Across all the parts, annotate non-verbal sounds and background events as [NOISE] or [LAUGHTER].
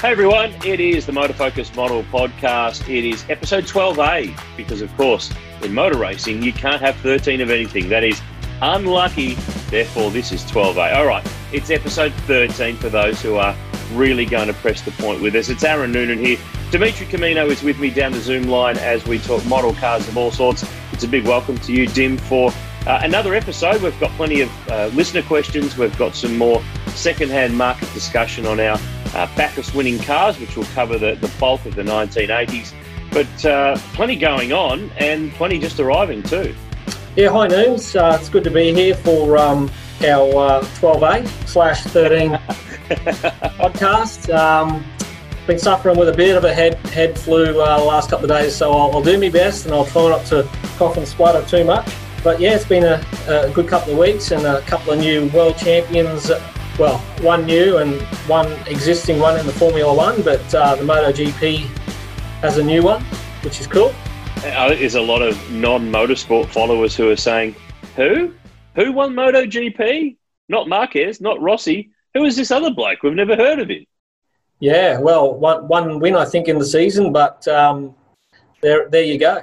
Hey everyone, it is the Motor Focus Model Podcast. It is episode 12A because, of course, in motor racing, you can't have 13 of anything. That is unlucky. Therefore, this is 12A. All right, it's episode 13 for those who are really going to press the point with us. It's Aaron Noonan here. Dimitri Camino is with me down the Zoom line as we talk model cars of all sorts. It's a big welcome to you, Dim, for uh, another episode. We've got plenty of uh, listener questions. We've got some more second-hand market discussion on our uh, Bathurst winning cars, which will cover the, the bulk of the 1980s. But uh, plenty going on and plenty just arriving too. Yeah, hi Noons. Uh, it's good to be here for um, our 12A uh, slash 13 [LAUGHS] podcast. Um, been suffering with a bit of a head head flu uh, the last couple of days, so I'll, I'll, do my best and I'll try not to cough and splutter too much. But yeah, it's been a, a good couple of weeks and a couple of new world champions well, one new and one existing one in the Formula One, but uh, the MotoGP has a new one, which is cool. There's a lot of non-motorsport followers who are saying, "Who? Who won MotoGP? Not Marquez, not Rossi. Who is this other bloke? We've never heard of him." Yeah, well, one one win I think in the season, but um, there there you go.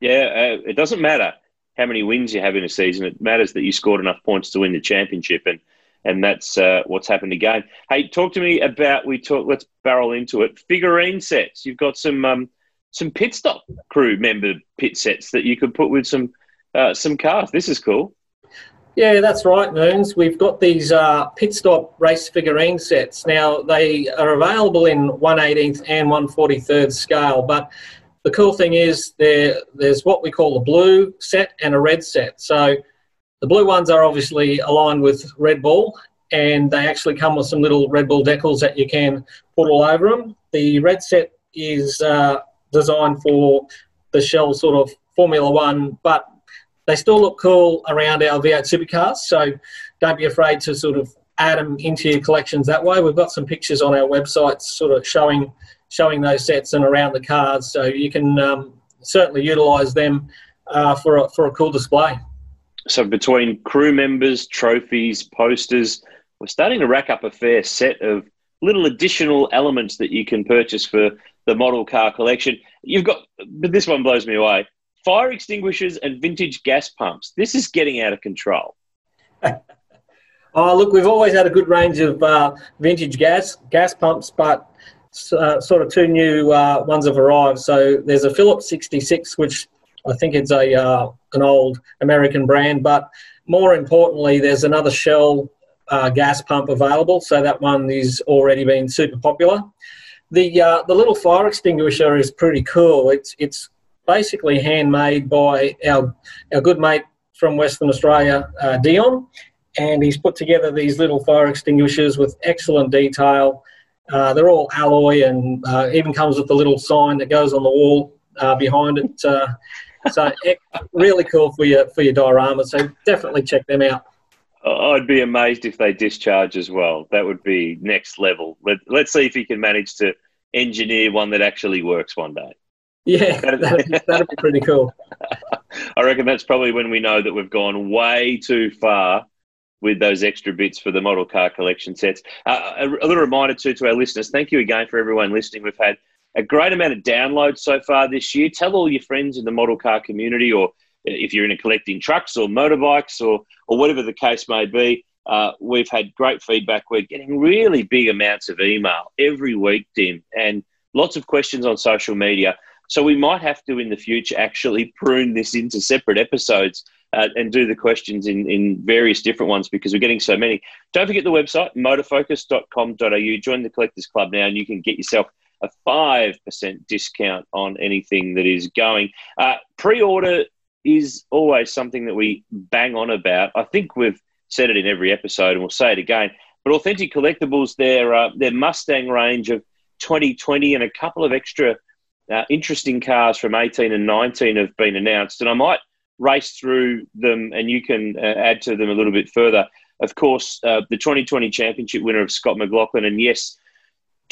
Yeah, uh, it doesn't matter how many wins you have in a season. It matters that you scored enough points to win the championship, and and that's uh, what's happened again. Hey, talk to me about we talk. Let's barrel into it. Figurine sets. You've got some um, some pit stop crew member pit sets that you could put with some uh, some cars. This is cool. Yeah, that's right, Noons. We've got these uh, pit stop race figurine sets. Now they are available in 118th and 143rd scale, but the cool thing is there there's what we call a blue set and a red set. So the blue ones are obviously aligned with Red Bull, and they actually come with some little Red Bull decals that you can put all over them. The red set is uh, designed for the Shell sort of Formula One, but they still look cool around our V8 supercars. So don't be afraid to sort of add them into your collections that way. We've got some pictures on our website sort of showing showing those sets and around the cars, so you can um, certainly utilise them uh, for a, for a cool display. So between crew members, trophies, posters, we're starting to rack up a fair set of little additional elements that you can purchase for the model car collection. You've got, but this one blows me away: fire extinguishers and vintage gas pumps. This is getting out of control. [LAUGHS] oh, look, we've always had a good range of uh, vintage gas gas pumps, but uh, sort of two new uh, ones have arrived. So there's a Phillips 66, which I think it's a uh, an old American brand, but more importantly, there's another Shell uh, gas pump available. So that one is already been super popular. The uh, the little fire extinguisher is pretty cool. It's it's basically handmade by our our good mate from Western Australia, uh, Dion, and he's put together these little fire extinguishers with excellent detail. Uh, they're all alloy and uh, even comes with a little sign that goes on the wall uh, behind it. Uh, so really cool for your for your diorama. So definitely check them out. I'd be amazed if they discharge as well. That would be next level. Let, let's see if he can manage to engineer one that actually works one day. Yeah, [LAUGHS] that'd, that'd be pretty cool. [LAUGHS] I reckon that's probably when we know that we've gone way too far with those extra bits for the model car collection sets. Uh, a, a little reminder too to our listeners. Thank you again for everyone listening. We've had a great amount of downloads so far this year. Tell all your friends in the model car community, or if you're into collecting trucks or motorbikes or, or whatever the case may be. Uh, we've had great feedback. We're getting really big amounts of email every week, Dim, and lots of questions on social media. So we might have to in the future actually [LAUGHS] prune this into separate episodes uh, and do the questions in, in various different ones because we're getting so many. Don't forget the website, motorfocus.com.au. Join the Collectors Club now and you can get yourself – a 5% discount on anything that is going. Uh, Pre order is always something that we bang on about. I think we've said it in every episode and we'll say it again. But Authentic Collectables, their, uh, their Mustang range of 2020 and a couple of extra uh, interesting cars from 18 and 19 have been announced. And I might race through them and you can uh, add to them a little bit further. Of course, uh, the 2020 championship winner of Scott McLaughlin, and yes,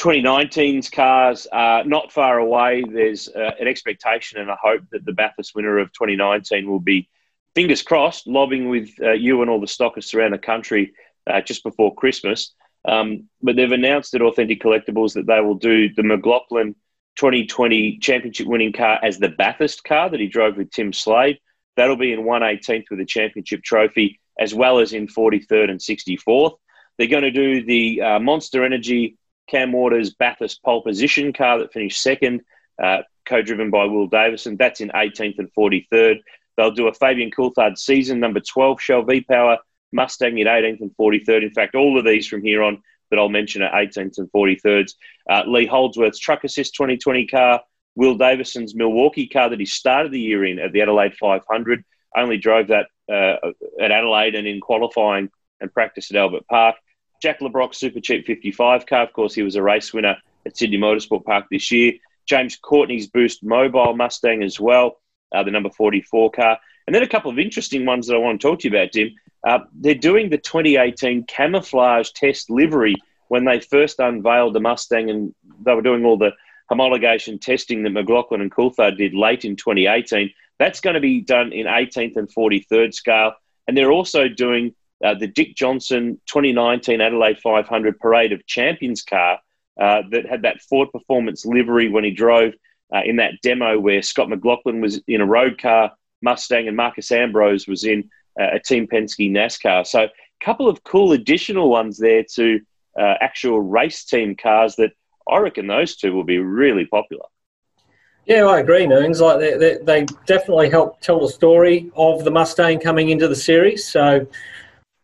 2019's cars are not far away. There's uh, an expectation and a hope that the Bathurst winner of 2019 will be, fingers crossed, lobbying with uh, you and all the stockists around the country uh, just before Christmas. Um, but they've announced at Authentic Collectables that they will do the McLaughlin 2020 championship winning car as the Bathurst car that he drove with Tim Slade. That'll be in 118th with a championship trophy, as well as in 43rd and 64th. They're going to do the uh, Monster Energy Cam Waters Bathurst pole position car that finished second, uh, co driven by Will Davison. That's in 18th and 43rd. They'll do a Fabian Coulthard season number 12 Shell V Power Mustang in 18th and 43rd. In fact, all of these from here on that I'll mention are 18th and 43rds. Uh, Lee Holdsworth's Truck Assist 2020 car, Will Davison's Milwaukee car that he started the year in at the Adelaide 500, only drove that uh, at Adelaide and in qualifying and practice at Albert Park. Jack Le Brocq Super Cheap 55 car, of course, he was a race winner at Sydney Motorsport Park this year. James Courtney's Boost Mobile Mustang as well, uh, the number 44 car. And then a couple of interesting ones that I want to talk to you about, Dim. Uh, they're doing the 2018 camouflage test livery when they first unveiled the Mustang, and they were doing all the homologation testing that McLaughlin and Coulthard did late in 2018. That's going to be done in 18th and 43rd scale. And they're also doing uh, the Dick Johnson 2019 Adelaide 500 Parade of Champions car uh, that had that Ford Performance livery when he drove uh, in that demo where Scott McLaughlin was in a road car Mustang and Marcos Ambrose was in uh, a Team Penske NASCAR. So a couple of cool additional ones there to uh, actual race team cars that I reckon those two will be really popular. Yeah, I agree, Noons. Like they, they, they, definitely help tell the story of the Mustang coming into the series. So,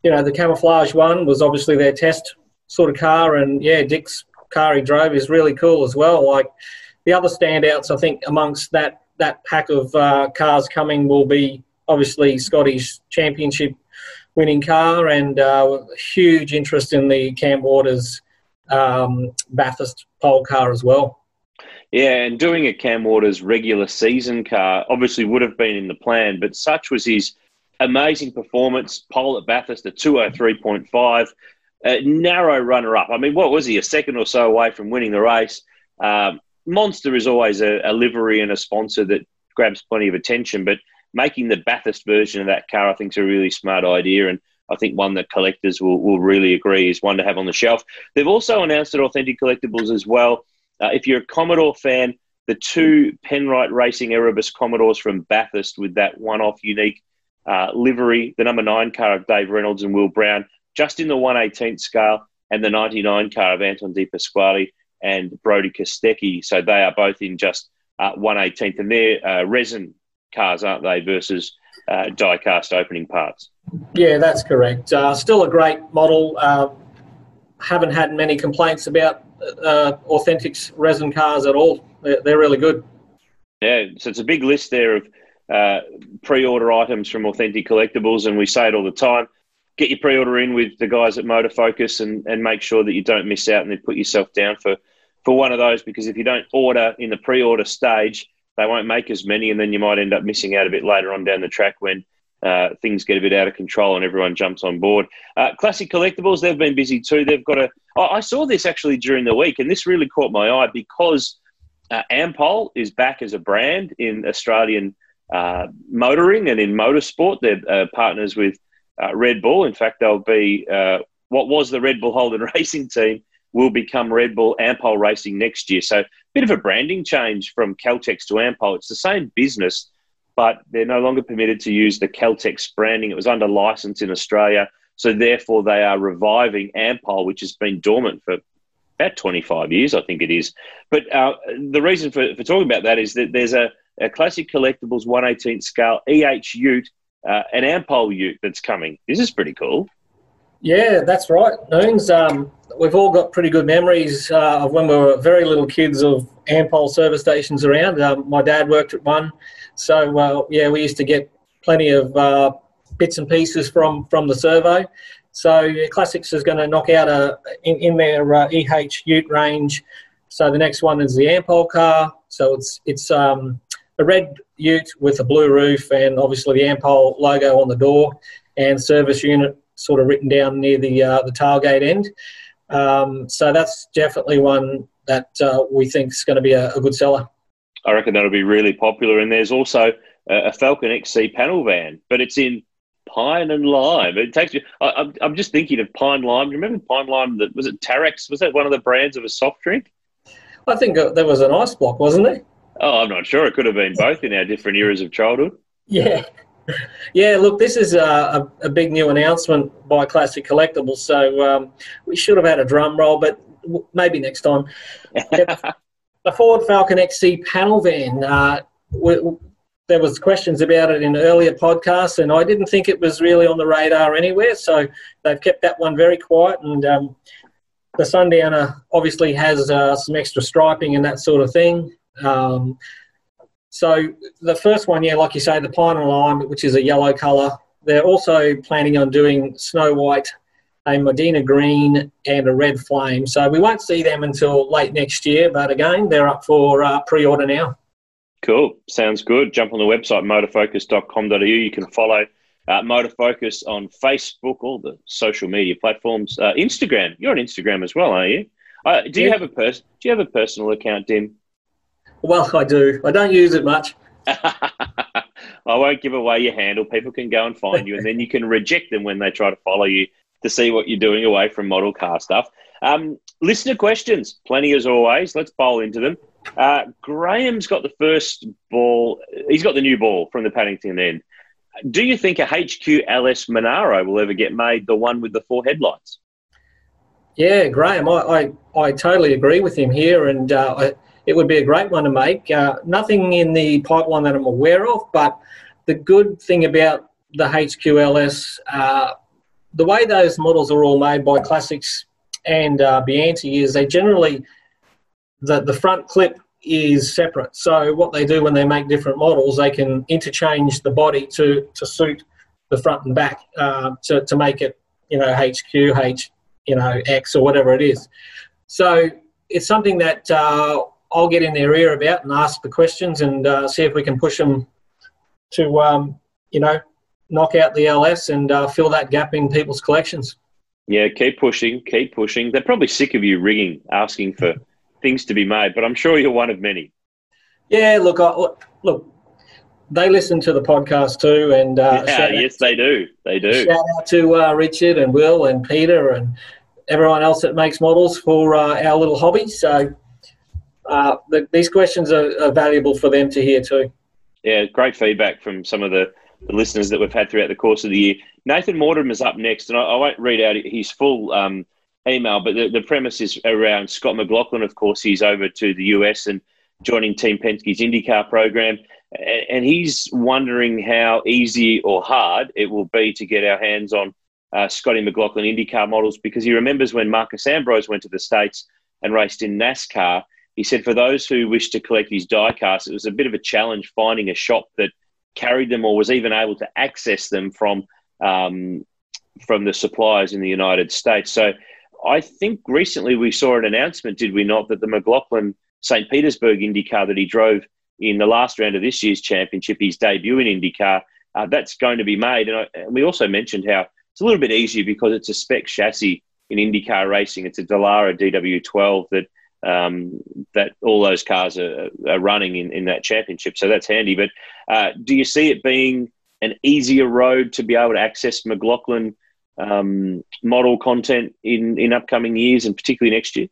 you know, the camouflage one was obviously their test sort of car, and yeah, Dick's car he drove is really cool as well. Like the other standouts, I think amongst that that pack of uh, cars coming will be obviously Scotty's championship winning car and uh, huge interest in the Cam Waters um, Bathurst pole car as well. Yeah, and doing a Cam Waters regular season car obviously would have been in the plan, but such was his amazing performance. Pole at Bathurst, a 203.5, a narrow runner up. I mean, what was he, a second or so away from winning the race? Um, Monster is always a, a livery and a sponsor that grabs plenty of attention, but making the Bathurst version of that car, I think, is a really smart idea. And I think one that collectors will, will really agree is one to have on the shelf. They've also announced at Authentic Collectables as well. Uh, if you're a Commodore fan, the two Penrite Racing Erebus Commodores from Bathurst with that one off unique uh, livery, the number nine car of Dave Reynolds and Will Brown, just in the 118th scale, and the 99 car of Anton De Pasquale and Brody Kostecki. So they are both in just uh, 118th, and they're uh, resin cars, aren't they, versus uh, die cast opening parts? Yeah, that's correct. Uh, still a great model. Uh, haven't had many complaints about uh, Authentics resin cars at all. They're, they're, really good. Yeah, so it's a big list there of uh, pre-order items from Authentic Collectables, and we say it all the time. Get your pre-order in with the guys at Motor Focus, and, and make sure that you don't miss out and then put yourself down for for one of those. Because if you don't order in the pre-order stage, they won't make as many, and then you might end up missing out a bit later on down the track when uh, things get a bit out of control and everyone jumps on board. Uh, Classic Carlectables, they've been busy too. They've got a. I saw this actually during the week, and this really caught my eye because uh, Ampol is back as a brand in Australian uh, motoring and in motorsport. They're uh, partners with uh, Red Bull. In fact, they'll be what was the Red Bull Holden [LAUGHS] Racing team will become Red Bull Ampol Racing next year. So, a bit of a branding change from Caltex to Ampol. It's the same business, but they're no longer permitted to use the Caltex branding. It was under license in Australia. So, therefore, they are reviving Ampol, which has been dormant for about 25 years, I think it is. But uh, the reason for, for talking about that is that there's a, a classic carlectables 118th scale EH Ute, uh, an Ampol Ute that's coming. This is pretty cool. Yeah, that's right, Noons. Um, we've all got pretty good memories uh, of when we were very little kids of Ampol service stations around. Um, my dad worked at one, so uh, yeah, we used to get plenty of uh, bits and pieces from from the servo. So yeah, Classics is going to knock out a in, in their EH Ute range. So the next one is the Ampol car. So it's it's um, a red Ute with a blue roof and obviously the Ampol logo on the door and service unit sort of written down near the uh, the tailgate end. Um, so that's definitely one that uh, we think is going to be a, a, good seller. I reckon that'll be really popular. And there's also a, Falcon XC panel van, but it's in Pine and lime. It takes you. I, I'm, I'm just thinking of pine lime. Do you remember pine lime? That was it. Tarax was that one of the brands of a soft drink? I think there was an ice block, wasn't there? Oh, I'm not sure. It could have been both in our different eras of childhood. Yeah. Yeah, look, this is a, a, a big new announcement by Classic Carlectables, so um, we should have had a drum roll, but maybe next time. [LAUGHS] the Ford Falcon XC panel van. Uh, we, there was questions about it in earlier podcasts, and I didn't think it was really on the radar anywhere. So they've kept that one very quiet. And um, the Sundowner obviously has uh, some extra striping and that sort of thing. Um, so the first one, yeah, like you say, the pine and lime, which is a yellow colour. They're also planning on doing Snow White, a Medina green, and a red flame. So we won't see them until late next year, but again, they're up for uh, pre-order now. Cool. Sounds good. Jump on the website, motorfocus.com.au. You can follow uh, Motorfocus on Facebook, all the social media platforms. Uh, Instagram. You're on Instagram as well, aren't you? Uh, do you have a pers- Do you have a personal account, Dim? Well, I do. I don't use it much. [LAUGHS] I won't give away your handle. People can go and find you, and then you can reject them when they try to follow you to see what you're doing away from model car stuff. Um, listener questions, plenty as always. Let's bowl into them. Uh, Graham's got the first ball. He's got the new ball from the Paddington end. Do you think a HQ LS Monaro will ever get made, the one with the four headlights? Yeah, Graham, I, I, I totally agree with him here, and uh, I, it would be a great one to make. Uh, nothing in the pipeline that I'm aware of, but the good thing about the HQLS, uh, the way those models are all made by Classics and uh, Biante is they generally the, the front clip is separate. So what they do when they make different models, they can interchange the body to, to suit the front and back uh, to, to make it, you know, HQ, H, you know, X or whatever it is. So it's something that uh, I'll get in their ear about and ask the questions and uh, see if we can push them to, um, you know, knock out the LS and uh, fill that gap in people's collections. Yeah, keep pushing, keep pushing. They're probably sick of you ringing, asking for things to be made, but I'm sure you're one of many. Yeah, look, I, look, they listen to the podcast too, and uh, yeah, yes, they do. They do. Shout out to uh, Richard and Will and Peter and everyone else that makes models for uh, our little hobby. So uh, the, these questions are, are, valuable for them to hear too. Yeah, great feedback from some of the, the, listeners that we've had throughout the course of the year. Nathan Mortimer is up next, and I, I won't read out his full. Um, email, but the, the premise is around Scott McLaughlin. Of course, he's over to the US and joining Team Penske's IndyCar program. And he's wondering how easy or hard it will be to get our hands on uh, Scotty McLaughlin IndyCar models because he remembers when Marcos Ambrose went to the States and raced in NASCAR. He said for those who wish to collect his diecast, it was a bit of a challenge finding a shop that carried them or was even able to access them from um, from the suppliers in the United States. So I think recently we saw an announcement, did we not, that the McLaughlin St. Petersburg IndyCar that he drove in the last round of this year's championship, his debut in IndyCar, uh, that's going to be made. And, I, and, we also mentioned how it's a little bit easier because it's a spec chassis in IndyCar racing. It's a Dallara DW12 that um, that all those cars are, are running in, in that championship. So that's handy. But uh, do you see it being an easier road to be able to access McLaughlin um, model content in, in upcoming years and particularly next year?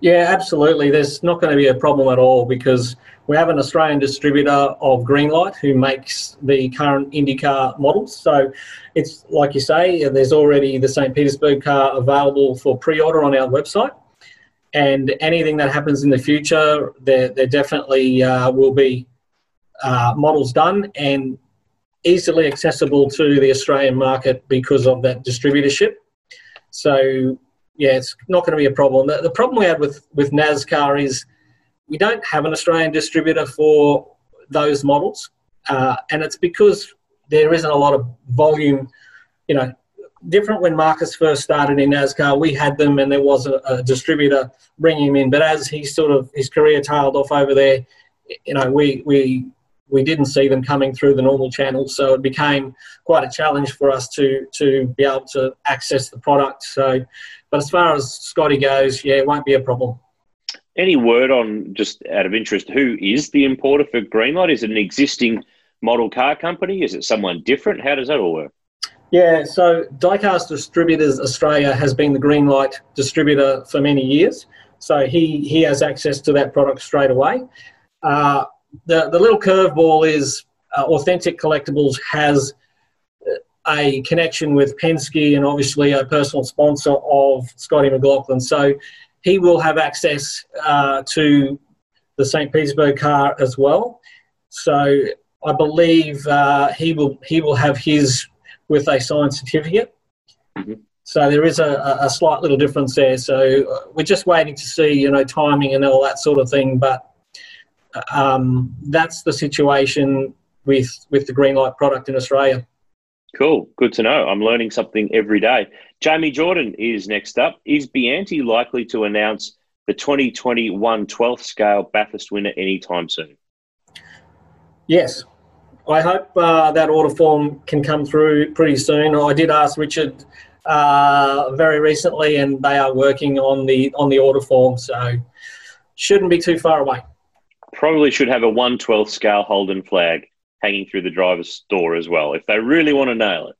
Yeah, absolutely. There's not going to be a problem at all because we have an Australian distributor of Greenlight who makes the current IndyCar models. So it's like you say, there's already the St. Petersburg car available for pre order on our website. And anything that happens in the future, there, there definitely uh, will be uh, models done. And easily accessible to the Australian market because of that distributorship. So yeah, it's not going to be a problem. The, the problem we had with with NASCAR is we don't have an Australian distributor for those models, uh, and it's because there isn't a lot of volume. You know, different when Marcos first started in NASCAR, we had them, and there was a, a distributor bringing him in. But as he sort of his career tailed off over there, you know, we we we didn't see them coming through the normal channels, so it became quite a challenge for us to to be able to access the product. So, but as far as Scotty goes, yeah, it won't be a problem. Any word on just out of interest, who is the importer for Greenlight? Is it an existing model car company? Is it someone different? How does that all work? Yeah, so Diecast Distributors Australia has been the Greenlight distributor for many years. So he, he has access to that product straight away. Uh, the, the little curveball is uh, Authentic Collectables has a connection with Penske and obviously a personal sponsor of Scotty McLaughlin. So he will have access uh, to the St. Petersburg car as well. So I believe uh, he will he will have his with a signed certificate. Mm-hmm. So there is a, a slight little difference there. So uh, we're just waiting to see, you know, timing and all that sort of thing. But um, that's the situation with with the Greenlight product in Australia. Cool, good to know. I'm learning something every day. Jamie Jordan is next up. Is Biante likely to announce the 2021 12th scale Bathurst winner anytime soon? Yes, I hope uh, that order form can come through pretty soon. I did ask Richard uh, very recently, and they are working on the on the order form, so shouldn't be too far away. Probably should have a 112th scale Holden flag hanging through the driver's door as well, if they really want to nail it.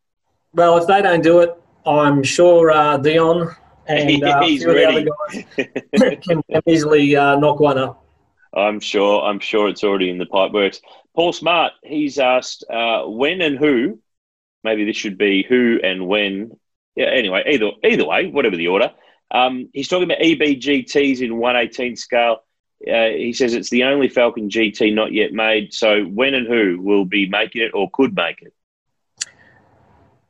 Well, if they don't do it, I'm sure uh, Dion and [LAUGHS] uh, a few of the other guys can, [LAUGHS] can easily uh, knock one up. I'm sure. I'm sure it's already in the pipe works. Paul Smart, he's asked uh, when and who. Maybe this should be who and when. Yeah. Anyway, either either way, whatever the order. Um, he's talking about EBGTs in 118 scale. Uh, he says it's the only Falcon GT not yet made. So when and who will be making it or could make it?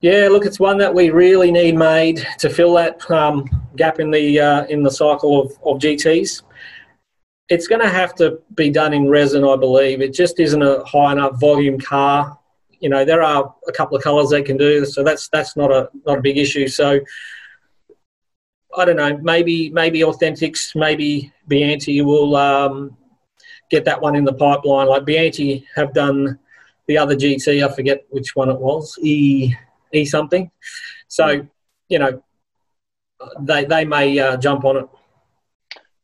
Yeah, look, it's one that we really need made to fill that um, gap in the uh, in the cycle of, of GTs it's going to have to be done in resin, I believe. It just isn't a high enough volume car. You know, there are a couple of colours they can do, so that's that's not a not a big issue. So I don't know, maybe maybe Authentics, maybe Biante will um, get that one in the pipeline. Like Biante have done the other GT, I forget which one it was, E E something. So you know, they they may uh, jump on it.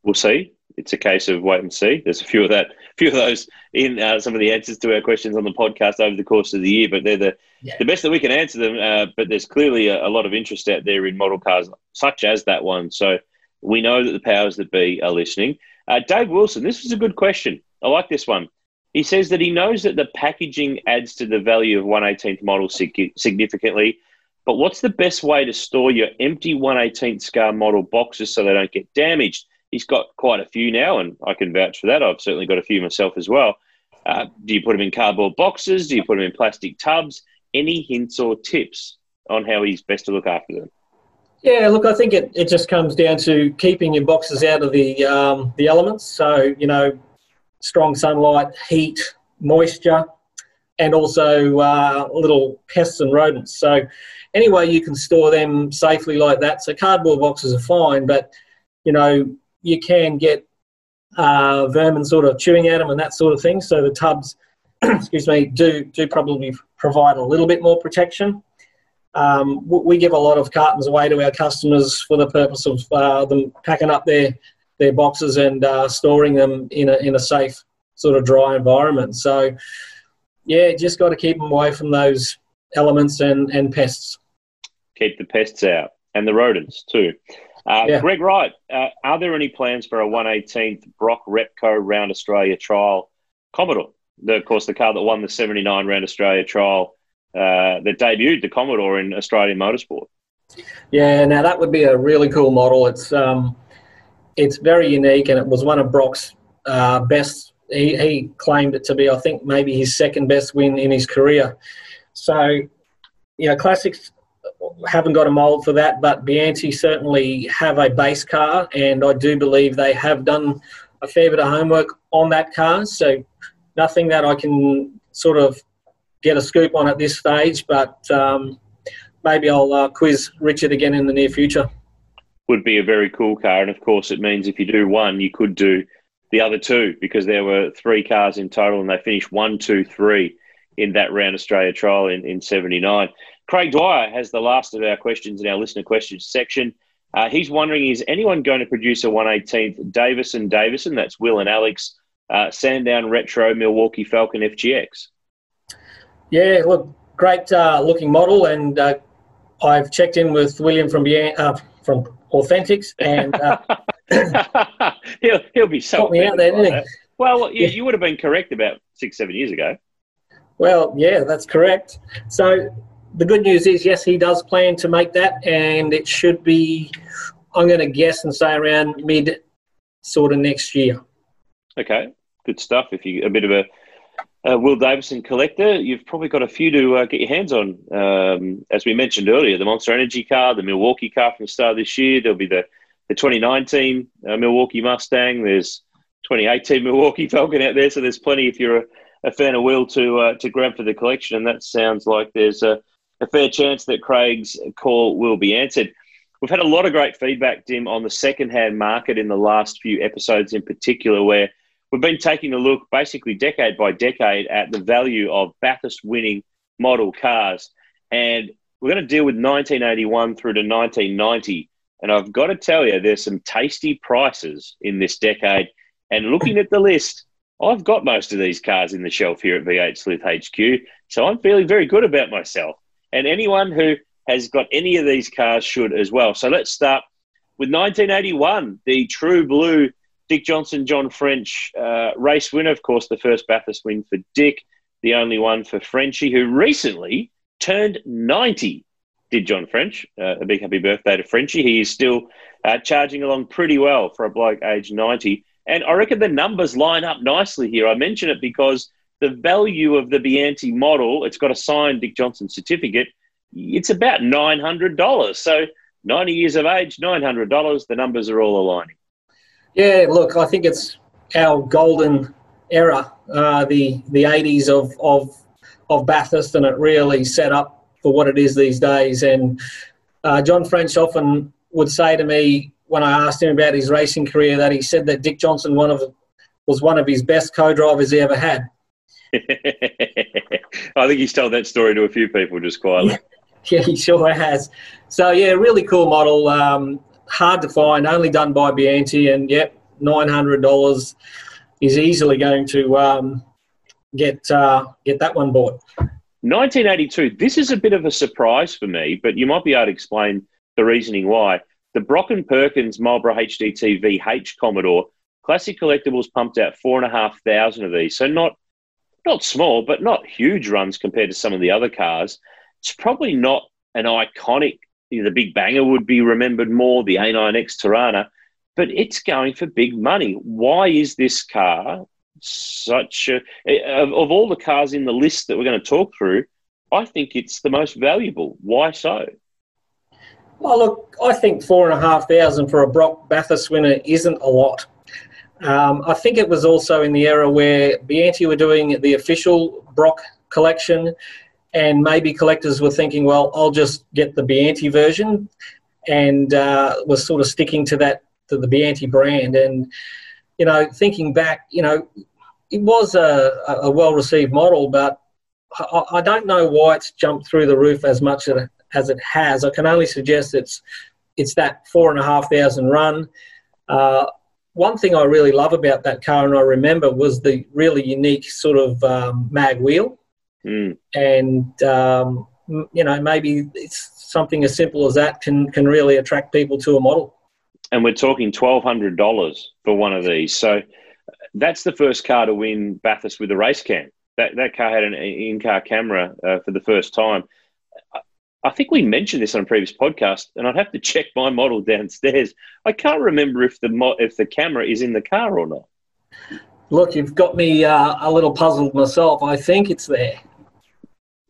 We'll see it's a case of wait and see. There's a few of that, few of those in uh, some of the answers to our questions on the podcast over the course of the year, but they're the yeah. the best that we can answer them. Uh, but there's clearly a, a, lot of interest out there in model cars such as that one. So we know that the powers that be are listening. Uh, Dave Wilson, this was a good question. I like this one. He says that he knows that the packaging adds to the value of 118th model significantly, but what's the best way to store your empty 118th scale model boxes so they don't get damaged? He's got quite a few now, and I can vouch for that. I've certainly got a few myself as well. Uh, do you put him in cardboard boxes? Do you put him in plastic tubs? Any hints or tips on how he's best to look after them? Yeah, look, I think it, it just comes down to keeping your boxes out of the um, the elements. So you know, strong sunlight, heat, moisture, and also uh, little pests and rodents. So any way you can store them safely like that. So cardboard boxes are fine, but you know, you can get uh, vermin sort of chewing at them and that sort of thing. So the tubs, [CLEARS THROAT] excuse me, do do probably provide a little bit more protection. Um, we give a lot of cartons away to our customers for the purpose of uh, them packing up their their boxes and uh, storing them in a in a safe sort of dry environment. So yeah, just got to keep them away from those elements and, and pests. Keep the pests out and the rodents too. Uh, yeah. Greg Wright, uh, are there any plans for a 118th Brock Repco Round Australia trial Commodore? The, of course, the car that won the 79 Round Australia trial uh, that debuted the Commodore in Australian motorsport. Yeah, now that would be a really cool model. It's um, it's very unique, and it was one of Brock's uh, best. He, he claimed it to be, I think, maybe his second best win in his career. So, you know, classics haven't got a mould for that, but Biante certainly have a base car, and I do believe they have done a fair bit of homework on that car. So nothing that I can sort of get a scoop on at this stage, but um, maybe I'll uh, quiz Richard again in the near future. Would be a very cool car, and of course, it means if you do one, you could do the other two because there were three cars in total, and they finished one, two, three in that round Australia trial in, in 79. Craig Dwyer has the last of our questions in our listener questions section. Uh, he's wondering is anyone going to produce a 118th Davison Davison? That's Will and Alex, uh, Sandown Retro Milwaukee Falcon FGX. Yeah, look, great uh, looking model, and uh, I've checked in with William from uh, from Authentics, and uh, [LAUGHS] he'll he'll be so me out there, didn't he? Well, you, yeah. you would have been correct about six, seven years ago. Well, yeah, that's correct. So the good news is, yes, he does plan to make that, and it should be, I'm going to guess and say around mid sort of next year. Okay, good stuff. If you a bit of a Will Davison collector, you've probably got a few to uh, get your hands on. Um, as we mentioned earlier, the Monster Energy car, the Milwaukee car from the start of this year. There'll be the, the 2019 uh, Milwaukee Mustang. There's 2018 [LAUGHS] Milwaukee Falcon out there. So there's plenty if you're a, a fan of Will to uh, to grab for the collection. And that sounds like there's a, a fair chance that Craig's call will be answered. We've had a lot of great feedback, Dim, on the second-hand market in the last few episodes in particular, where we've been taking a look basically decade by decade at the value of Bathurst winning model cars. And we're going to deal with 1981 through to 1990. And I've got to tell you, there's some tasty prices in this decade. And looking at the list, I've got most of these cars in the shelf here at V8 Sleuth HQ. So I'm feeling very good about myself. And anyone who has got any of these cars should as well. So let's start with 1981, the true blue Dick Johnson, John French uh, race winner. Of course, the first Bathurst win for Dick, the only one for Frenchy, who recently turned 90. Did John French. Uh, a big happy birthday to Frenchy. He is still uh, charging along pretty well for a bloke age 90. And I reckon the numbers line up nicely here. I mention it because the value of the Biante model, it's got a signed Dick Johnson certificate, it's about $900. So 90 years of age, $900, the numbers are all aligning. Yeah, look, I think it's our golden era, uh, the the 80s of, of of Bathurst, and it really set up for what it is these days. And uh, John French often would say to me when I asked him about his racing career that he said that Dick Johnson one of was one of his best co-drivers he ever had. [LAUGHS] I think he's told that story to a few people just quietly. Yeah, [LAUGHS] yeah he sure has. So yeah, really cool model. Um, hard to find, only done by Biante, and yep, nine hundred dollars is easily going to um, get uh, get that one bought. 1982. This is a bit of a surprise for me, but you might be able to explain the reasoning why. The Brock and Perkins Marlboro HDT VH Commodore Classic Carlectables pumped out four and a half thousand of these, so not not small, but not huge runs compared to some of the other cars. It's probably not an iconic you know, the Big Banger would be remembered more, the A9X Torana, but it's going for big money. Why is this car such a, of, of all the cars in the list that we're going to talk through, I think it's the most valuable. Why so? Well, look, I think four and a half thousand for a Brock Bathurst winner isn't a lot. Um, I think it was also in the era where Biante were doing the official Brock collection, and maybe collectors were thinking, well, I'll just get the Biante version, and uh, was sort of sticking to that to the Biante brand. And you know, thinking back, you know, it was a, a well received model, but I, I, don't know why it's jumped through the roof as much as it has. I can only suggest it's it's that four and a half thousand run. Uh, one thing I really love about that car, and I remember, was the really unique sort of um, mag wheel. Mm. And um, you know, maybe it's something as simple as that can can really attract people to a model. And we're talking twelve hundred dollars for one of these. So that's the first car to win Bathurst with a race cam. That that car had an in-car camera uh, for the first time. I think we mentioned this on a previous podcast, and I'd have to check my model downstairs. I can't remember if the mo- if the camera is in the car or not. Look, you've got me uh, a little puzzled myself. I think it's there.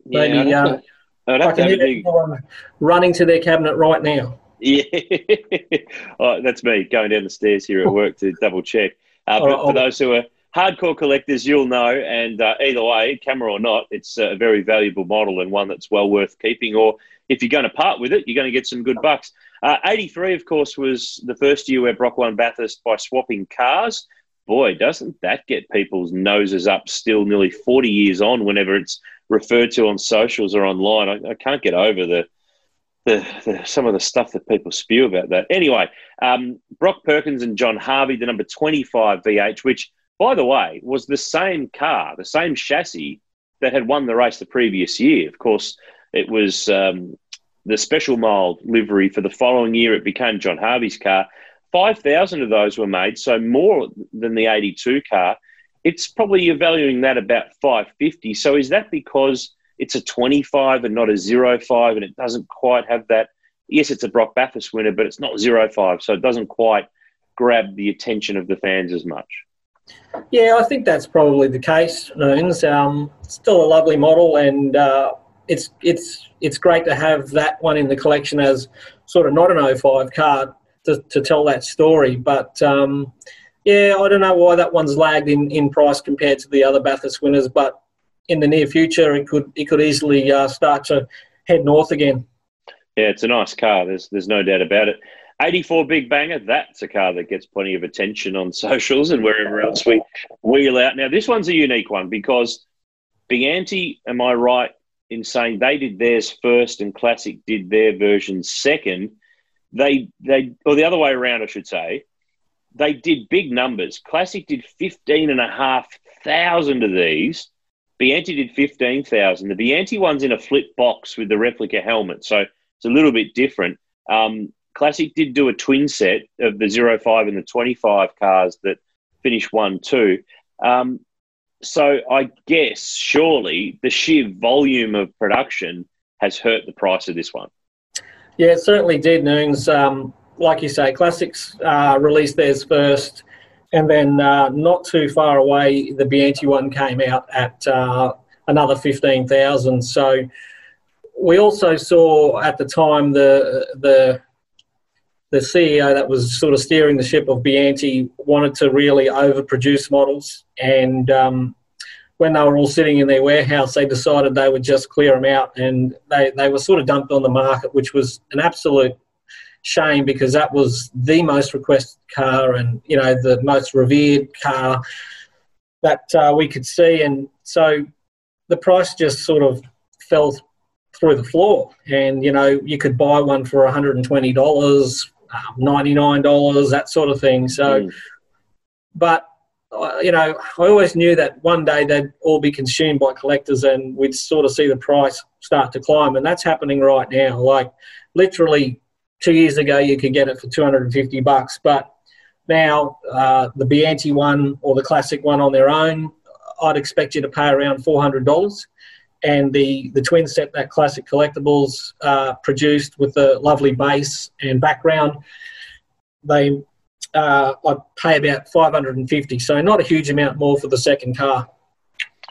Maybe yeah, uh, I can hear running to their cabinet right now. Yeah, [LAUGHS] oh, that's me going down the stairs here at work to double check. Uh, but right, for those who are hardcore collectors, you'll know. And uh, either way, camera or not, it's a very valuable model and one that's well worth keeping. Or if you're going to part with it, you're going to get some good bucks. Uh, 83, of course, was the first year where Brock won Bathurst by swapping cars. Boy, doesn't that get people's noses up still nearly 40 years on whenever it's referred to on socials or online. I, I can't get over the, the, the, some of the stuff that people spew about that. Anyway, um, Brock Perkins and John Harvey, the number 25 VH, which, by the way, was the same car, the same chassis that had won the race the previous year. Of course, it was um, the special mile livery for the following year. It became John Harvey's car. 5,000 of those were made, so more than the 82 car. It's probably you're valuing that about 550. So is that because it's a 25 and not a 05 and it doesn't quite have that? Yes, it's a Brock Bathurst winner, but it's not 05, so it doesn't quite grab the attention of the fans as much. Yeah, I think that's probably the case. Noons. Um, still a lovely model, and uh, it's it's it's great to have that one in the collection as sort of not an 05 card to, to tell that story. But um, yeah, I don't know why that one's lagged in, in price compared to the other Bathurst winners, but in the near future, it could it could easily uh, start to head north again. Yeah, it's a nice car. There's there's no doubt about it. 84 Big Banger, that's a car that gets plenty of attention on [LAUGHS] socials and wherever else we wheel out. Now, this one's a unique one because Biante, am I right in saying they did theirs first and Classic did their version second? They, they, or the other way around, I should say, they did big numbers. Classic did 15,500 of these. Biante did 15,000. The Biante one's in a flip box with the replica helmet, so it's a little bit different. Um, Classic did do a twin set of the 05 and the 25 cars that finished 1 2. Um, so I guess surely the sheer volume of production has hurt the price of this one. Yeah, it certainly did, Noons. Um, like you say, Classics uh, released theirs first, and then uh, not too far away, the Biante one came out at uh, another 15,000. So we also saw at the time the the the CEO that was sort of steering the ship of Biante wanted to really overproduce models, and um, when they were all sitting in their warehouse, they decided they would just clear them out, and they, they were sort of dumped on the market, which was an absolute shame because that was the most requested car and you know the most revered car that uh, we could see, and so the price just sort of fell through the floor. And you know, you could buy one for $120 $99, that sort of thing. So, mm. but, uh, you know, I always knew that one day they'd all be consumed by collectors and we'd sort of see the price start to climb. And that's happening right now. Like, literally two years ago, you could get it for 250 bucks, but now uh, the Biante one or the classic one on their own, I'd expect you to pay around $400 and the, the twin set that Classic Carlectables uh, produced with the lovely base and background, they uh, I'd pay about 550 so not a huge amount more for the second car.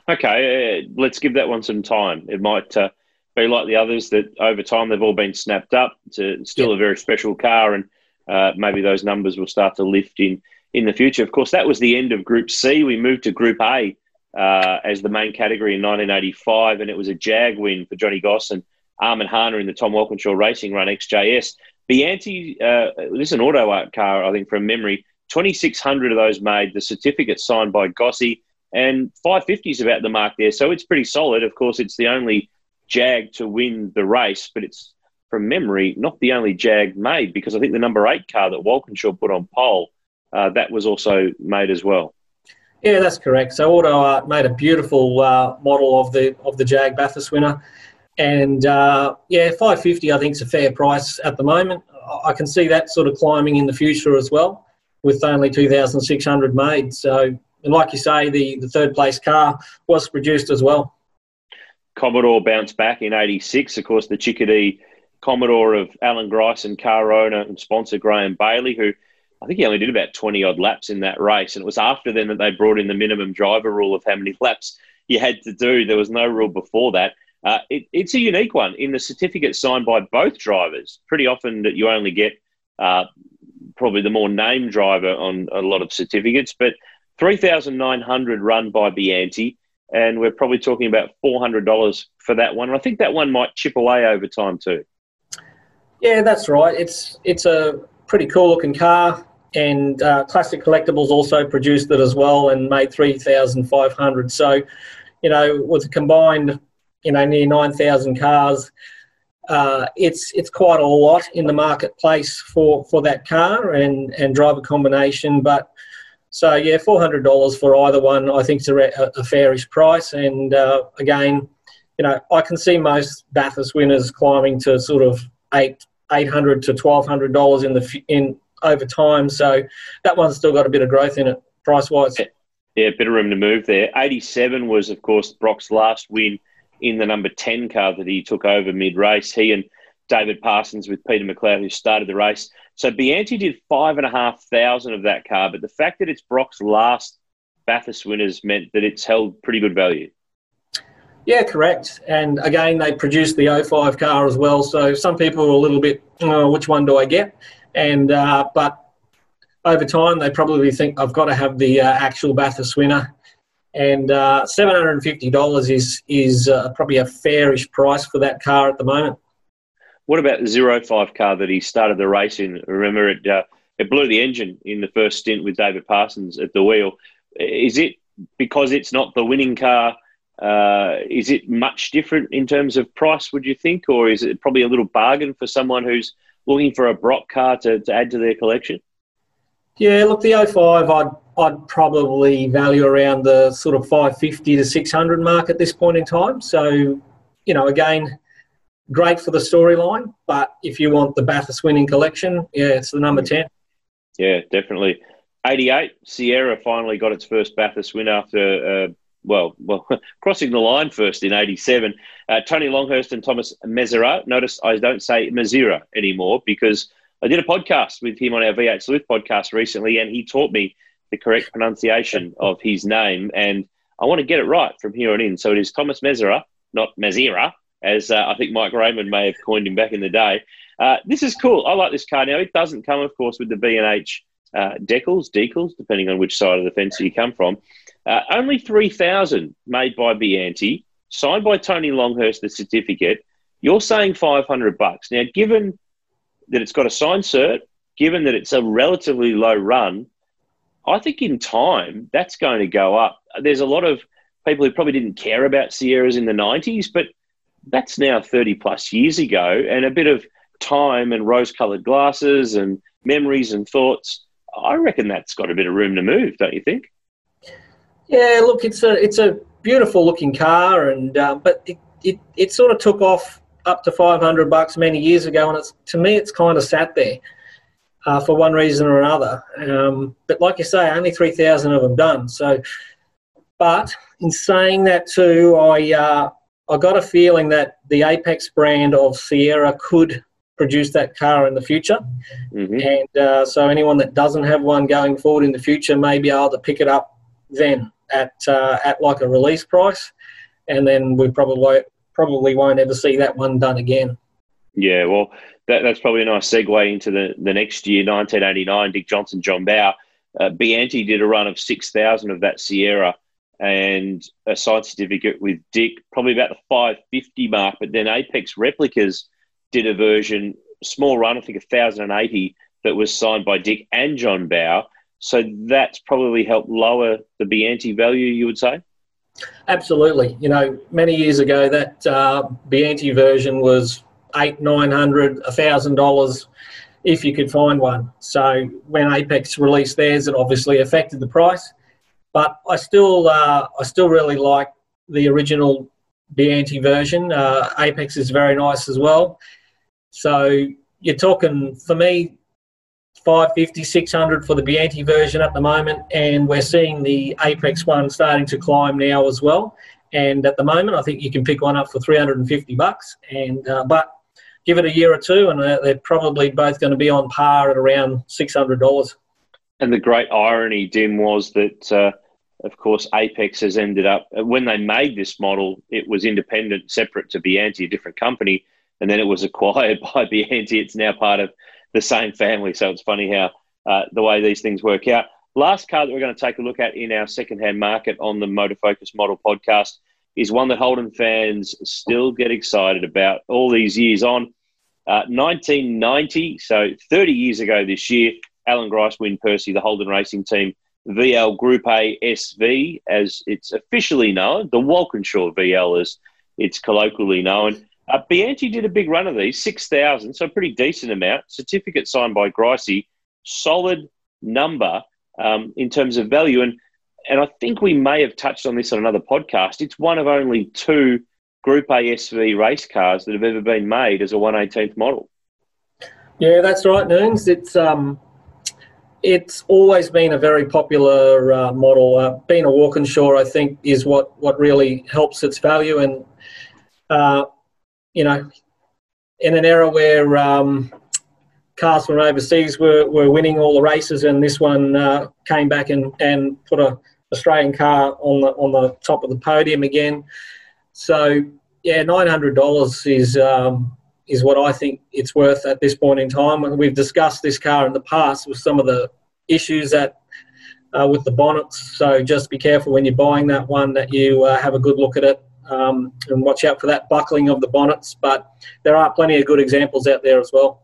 Okay, uh, let's give that one some time. It might uh, be like the others that over time they've all been snapped up. It's still yep. a very special car, and uh, maybe those numbers will start to lift in in the future. Of course, that was the end of Group C. We moved to Group A uh, as the main category in 1985, and it was a Jag win for Johnny Goss and Armin Hahne in the Tom Walkinshaw Racing Run XJS. Biante, uh, this is an auto art car, I think, from memory. 2,600 of those made, the certificate signed by Gossi, and 550 is about the mark there. So it's pretty solid. Of course, it's the only Jag to win the race, but it's from memory not the only Jag made because I think the number eight car that Walkinshaw put on pole, uh, that was also made as well. Yeah, that's correct. So Auto Art made a beautiful uh, model of the of the Jag Bathurst winner, and uh, yeah, five fifty I think is a fair price at the moment. I can see that sort of climbing in the future as well, with only two thousand six hundred made. So, and like you say, the the third place car was produced as well. Commodore bounced back in '86. Of course, the Chickadee Commodore of Alan Grice and car owner and sponsor Graham Bailey, who I think he only did about 20 odd laps in that race. And it was after then that they brought in the minimum driver rule of how many laps you had to do. There was no rule before that. Uh, it, it's a unique one in the certificate signed by both drivers. Pretty often that you only get uh, probably the more named driver on a lot of certificates, but 3,900 run by Biante. And we're probably talking about $400 for that one. And I think that one might chip away over time too. Yeah, that's right. It's it's a pretty cool looking car and uh, Classic Carlectables also produced it as well and made 3,500. So, you know, with a combined, you know, near 9,000 cars, uh, it's it's quite a lot in the marketplace for, for that car and, and driver combination. But So yeah, four hundred dollars for either one, I think is a, a fairish price. And uh, again, you know, I can see most Bathurst winners climbing to sort of eight eight hundred to twelve hundred dollars in the in over time. So that one's still got a bit of growth in it price wise. Yeah, a bit of room to move there. Eighty seven was of course Brock's last win in the number ten car that he took over mid race. He and David Parsons with Peter McLeod, who started the race. So Biante did five and a half thousand of that car, but the fact that it's Brock's last Bathurst winners meant that it's held pretty good value. Yeah, correct. And again, they produced the 05 car as well. So some people are a little bit, oh, which one do I get? And uh, but over time, they probably think I've got to have the uh, actual Bathurst winner. And uh, seven hundred and fifty dollars is is uh, probably a fairish price for that car at the moment. What about the zero five car that he started the race in? Remember, it uh, it blew the engine in the first stint with David Parsons at the wheel. Is it because it's not the winning car? Uh, is it much different in terms of price? Would you think, or is it probably a little bargain for someone who's looking for a Brock car to, to add to their collection? Yeah, look, the 05, I'd I'd probably value around the sort of 550 to 600 mark at this point in time. So, you know, again, great for the storyline, but if you want the Bathurst winning collection, yeah, it's the number 10. Yeah, definitely. 88, Sierra finally got its first Bathurst win after, uh, well, well, [LAUGHS] crossing the line first in 87. Uh, Tony Longhurst and Thomas Mezera. Notice I don't say Mezira anymore because I did a podcast with him on our V8 Sleuth podcast recently, and he taught me the correct pronunciation [LAUGHS] of his name. And I want to get it right from here on in. So it is Thomas Mezera, not Mezira, as uh, I think Mike Raymond may have coined him back in the day. Uh, this is cool. I like this car. Now, it doesn't come, of course, with the B&H uh, decals, decals, depending on which side of the fence you come from. Uh, only 3,000 made by Biante, signed by Tony Longhurst, the certificate. You're saying 500 bucks. Now, given that it's got a signed cert, given that it's a relatively low run, I think in time that's going to go up. There's a lot of people who probably didn't care about Sierras in the 90s, but that's now 30 plus years ago, and a bit of time and rose colored glasses and memories and thoughts. I reckon that's got a bit of room to move, don't you think? Yeah, look, it's a it's a beautiful looking car, and uh, but it, it, it sort of took off up to 500 bucks many years ago, and it's to me it's kind of sat there uh, for one reason or another. Um, but like you say, only 3,000 of them done. So, but in saying that too, I uh, I got a feeling that the Apex brand of Sierra could produce that car in the future. Mm-hmm. And uh, so anyone that doesn't have one going forward in the future may be able to pick it up then at uh, at like a release price, and then we probably probably won't ever see that one done again. Yeah, well, that, that's probably a nice segue into the, the next year, 1989. Dick Johnson, John Bowe, uh, Biante did a run of 6,000 of that Sierra and a side certificate with Dick, probably about the 550 mark. But then Apex Replicas did a version, small run, I think 1,080, that was signed by Dick and John Bowe. So that's probably helped lower the Biante value, you would say? Absolutely. You know, many years ago, that uh, Biante version was eight, nine hundred, a thousand dollars if you could find one. So when Apex released theirs, it obviously affected the price. But I still, uh, I still really like the original Biante version. Uh, Apex is very nice as well. So you're talking for me, 550, 600 for the Biante version at the moment, and we're seeing the Apex one starting to climb now as well. And at the moment, I think you can pick one up for 350 bucks. And uh, but give it a year or two, and they're probably both going to be on par at around $600. And the great irony, Dim, was that, uh, of course, Apex has ended up, when they made this model, it was independent, separate to Biante, a different company, and then it was acquired [LAUGHS] by Biante. It's now part of the same family. So it's funny how uh, the way these things work out. Last car that we're going to take a look at in our second-hand market on the Motor Focus Model podcast is one that Holden fans still get excited about all these years on. Uh, 1990, so 30 years ago this year, Alan Grice Win Percy, the Holden Racing Team, VL Group A SV, as it's officially known, the Walkinshaw VL as it's colloquially known. Uh, Biante did a big run of these, 6,000, so a pretty decent amount. Certificate signed by Gricey, solid number. um, in terms of value. And and I think we may have touched on this on another podcast. It's one of only two Group A SV race cars that have ever been made as a 118th model. Yeah, that's right, Noons. It's um, it's always been a very popular uh, model. Uh, being a Walkinshaw, I think, is what, what really helps its value. And, uh, you know, in an era where um, cars from overseas were, were winning all the races, and this one uh, came back and, and put a Australian car on the on the top of the podium again. So yeah, nine hundred dollars is um, is what I think it's worth at this point in time. And we've discussed this car in the past with some of the issues that uh, with the bonnets. So just be careful when you're buying that one that you uh, have a good look at it um, and watch out for that buckling of the bonnets. But there are plenty of good examples out there as well.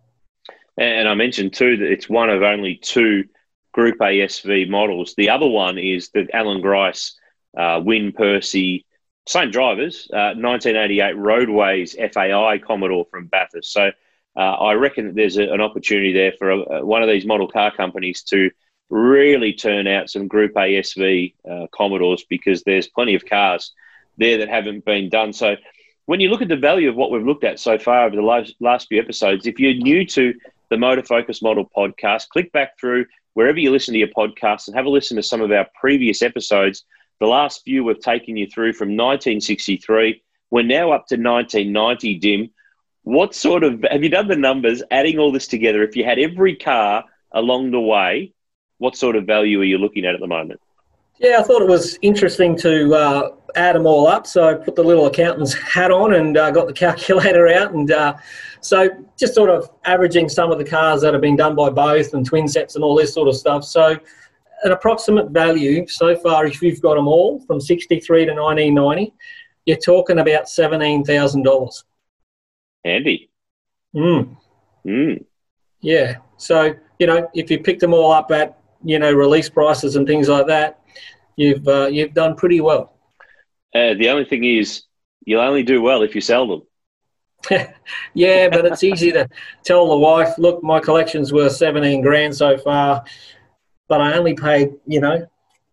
And I mentioned too that it's one of only two Group A SV models. The other one is the Alan Grice, uh, Win Percy, same drivers, uh, 1988 Roadways FAI Commodore from Bathurst. So uh, I reckon that there's a, an opportunity there for a, one of these model car companies to really turn out some Group A SV uh, Commodores because there's plenty of cars there that haven't been done. So when you look at the value of what we've looked at so far over the last, few episodes, if you're new to the Motor Focus Model podcast, click back through wherever you listen to your podcast and have a listen to some of our previous episodes. The last few we've taken you through from 1963. We're now up to 1990, Dim. What sort of have you done the numbers? Adding all this together, if you had every car along the way, what sort of value are you looking at at the moment? Yeah, I thought it was interesting to uh, add them all up. So I put the little accountant's [LAUGHS] hat on and uh, got the calculator out. And uh, so just sort of averaging some of the cars that have been done by both and twin sets and all this sort of stuff. So an approximate value so far, if you've got them all from 63 to 1990, you're talking about $17,000. Handy. Mm. Mm. Yeah. So, you know, if you picked them all up at, you know, release prices and things like that, you've uh, you've done pretty well. Uh, the only thing is, you'll only do well if you sell them. [LAUGHS] yeah, but it's easy to tell the wife, look, my collection's worth 17 grand so far, but I only paid, you know,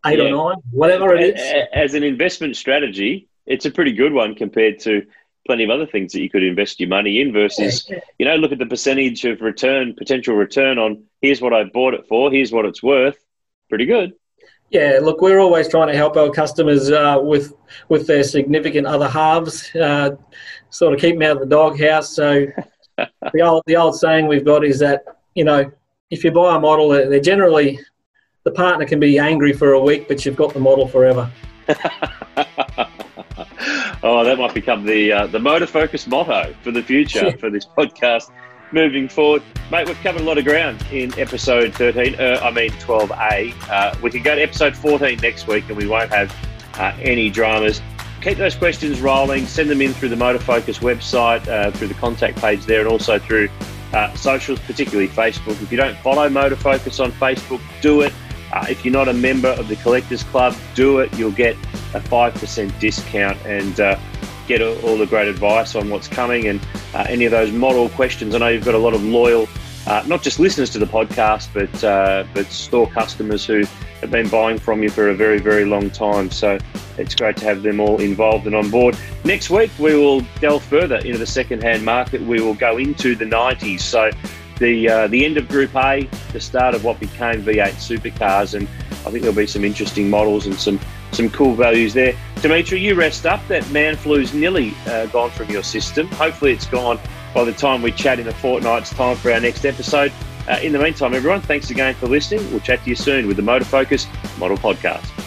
eight yeah. or nine, whatever it is. As an investment strategy, it's a pretty good one compared to plenty of other things that you could invest your money in versus, yeah. you know, look at the percentage of return, potential return on here's what I bought it for, here's what it's worth. Pretty good. Yeah, look, we're always trying to help our customers uh, with with their significant other halves, uh, sort of keep them out of the doghouse. So [LAUGHS] the old the old saying we've got is that you know if you buy a model, they're generally the partner can be angry for a week, but you've got the model forever. [LAUGHS] oh, that might become the uh, the motor focus motto for the future for this podcast moving forward. Mate, we've covered a lot of ground in episode 13, uh, I mean 12A. Uh, we can go to episode 14 next week and we won't have uh, any dramas. Keep those questions rolling. Send them in through the Motor Focus website, uh, through the contact page there, and also through uh, socials, particularly Facebook. If you don't follow Motor Focus on Facebook, do it. Uh, if you're not a member of the Collectors Club, do it. You'll get a 5% discount and get all the great advice on what's coming and uh, any of those model questions. I know you've got a lot of loyal, uh, not just listeners to the podcast, but uh, but store customers who have been buying from you for a very, very long time. So it's great to have them all involved and on board. Next week, we will delve further into the second-hand market. We will go into the 90s. So the uh, the end of Group A, the start of what became V8 supercars, and I think there'll be some interesting models and some some cool values there. Dimitri, you rest up. That man flu's nearly uh, gone from your system. Hopefully, it's gone by the time we chat in a fortnight's time for our next episode. Uh, in the meantime, everyone, thanks again for listening. We'll chat to you soon with the Motor Focus Model Podcast.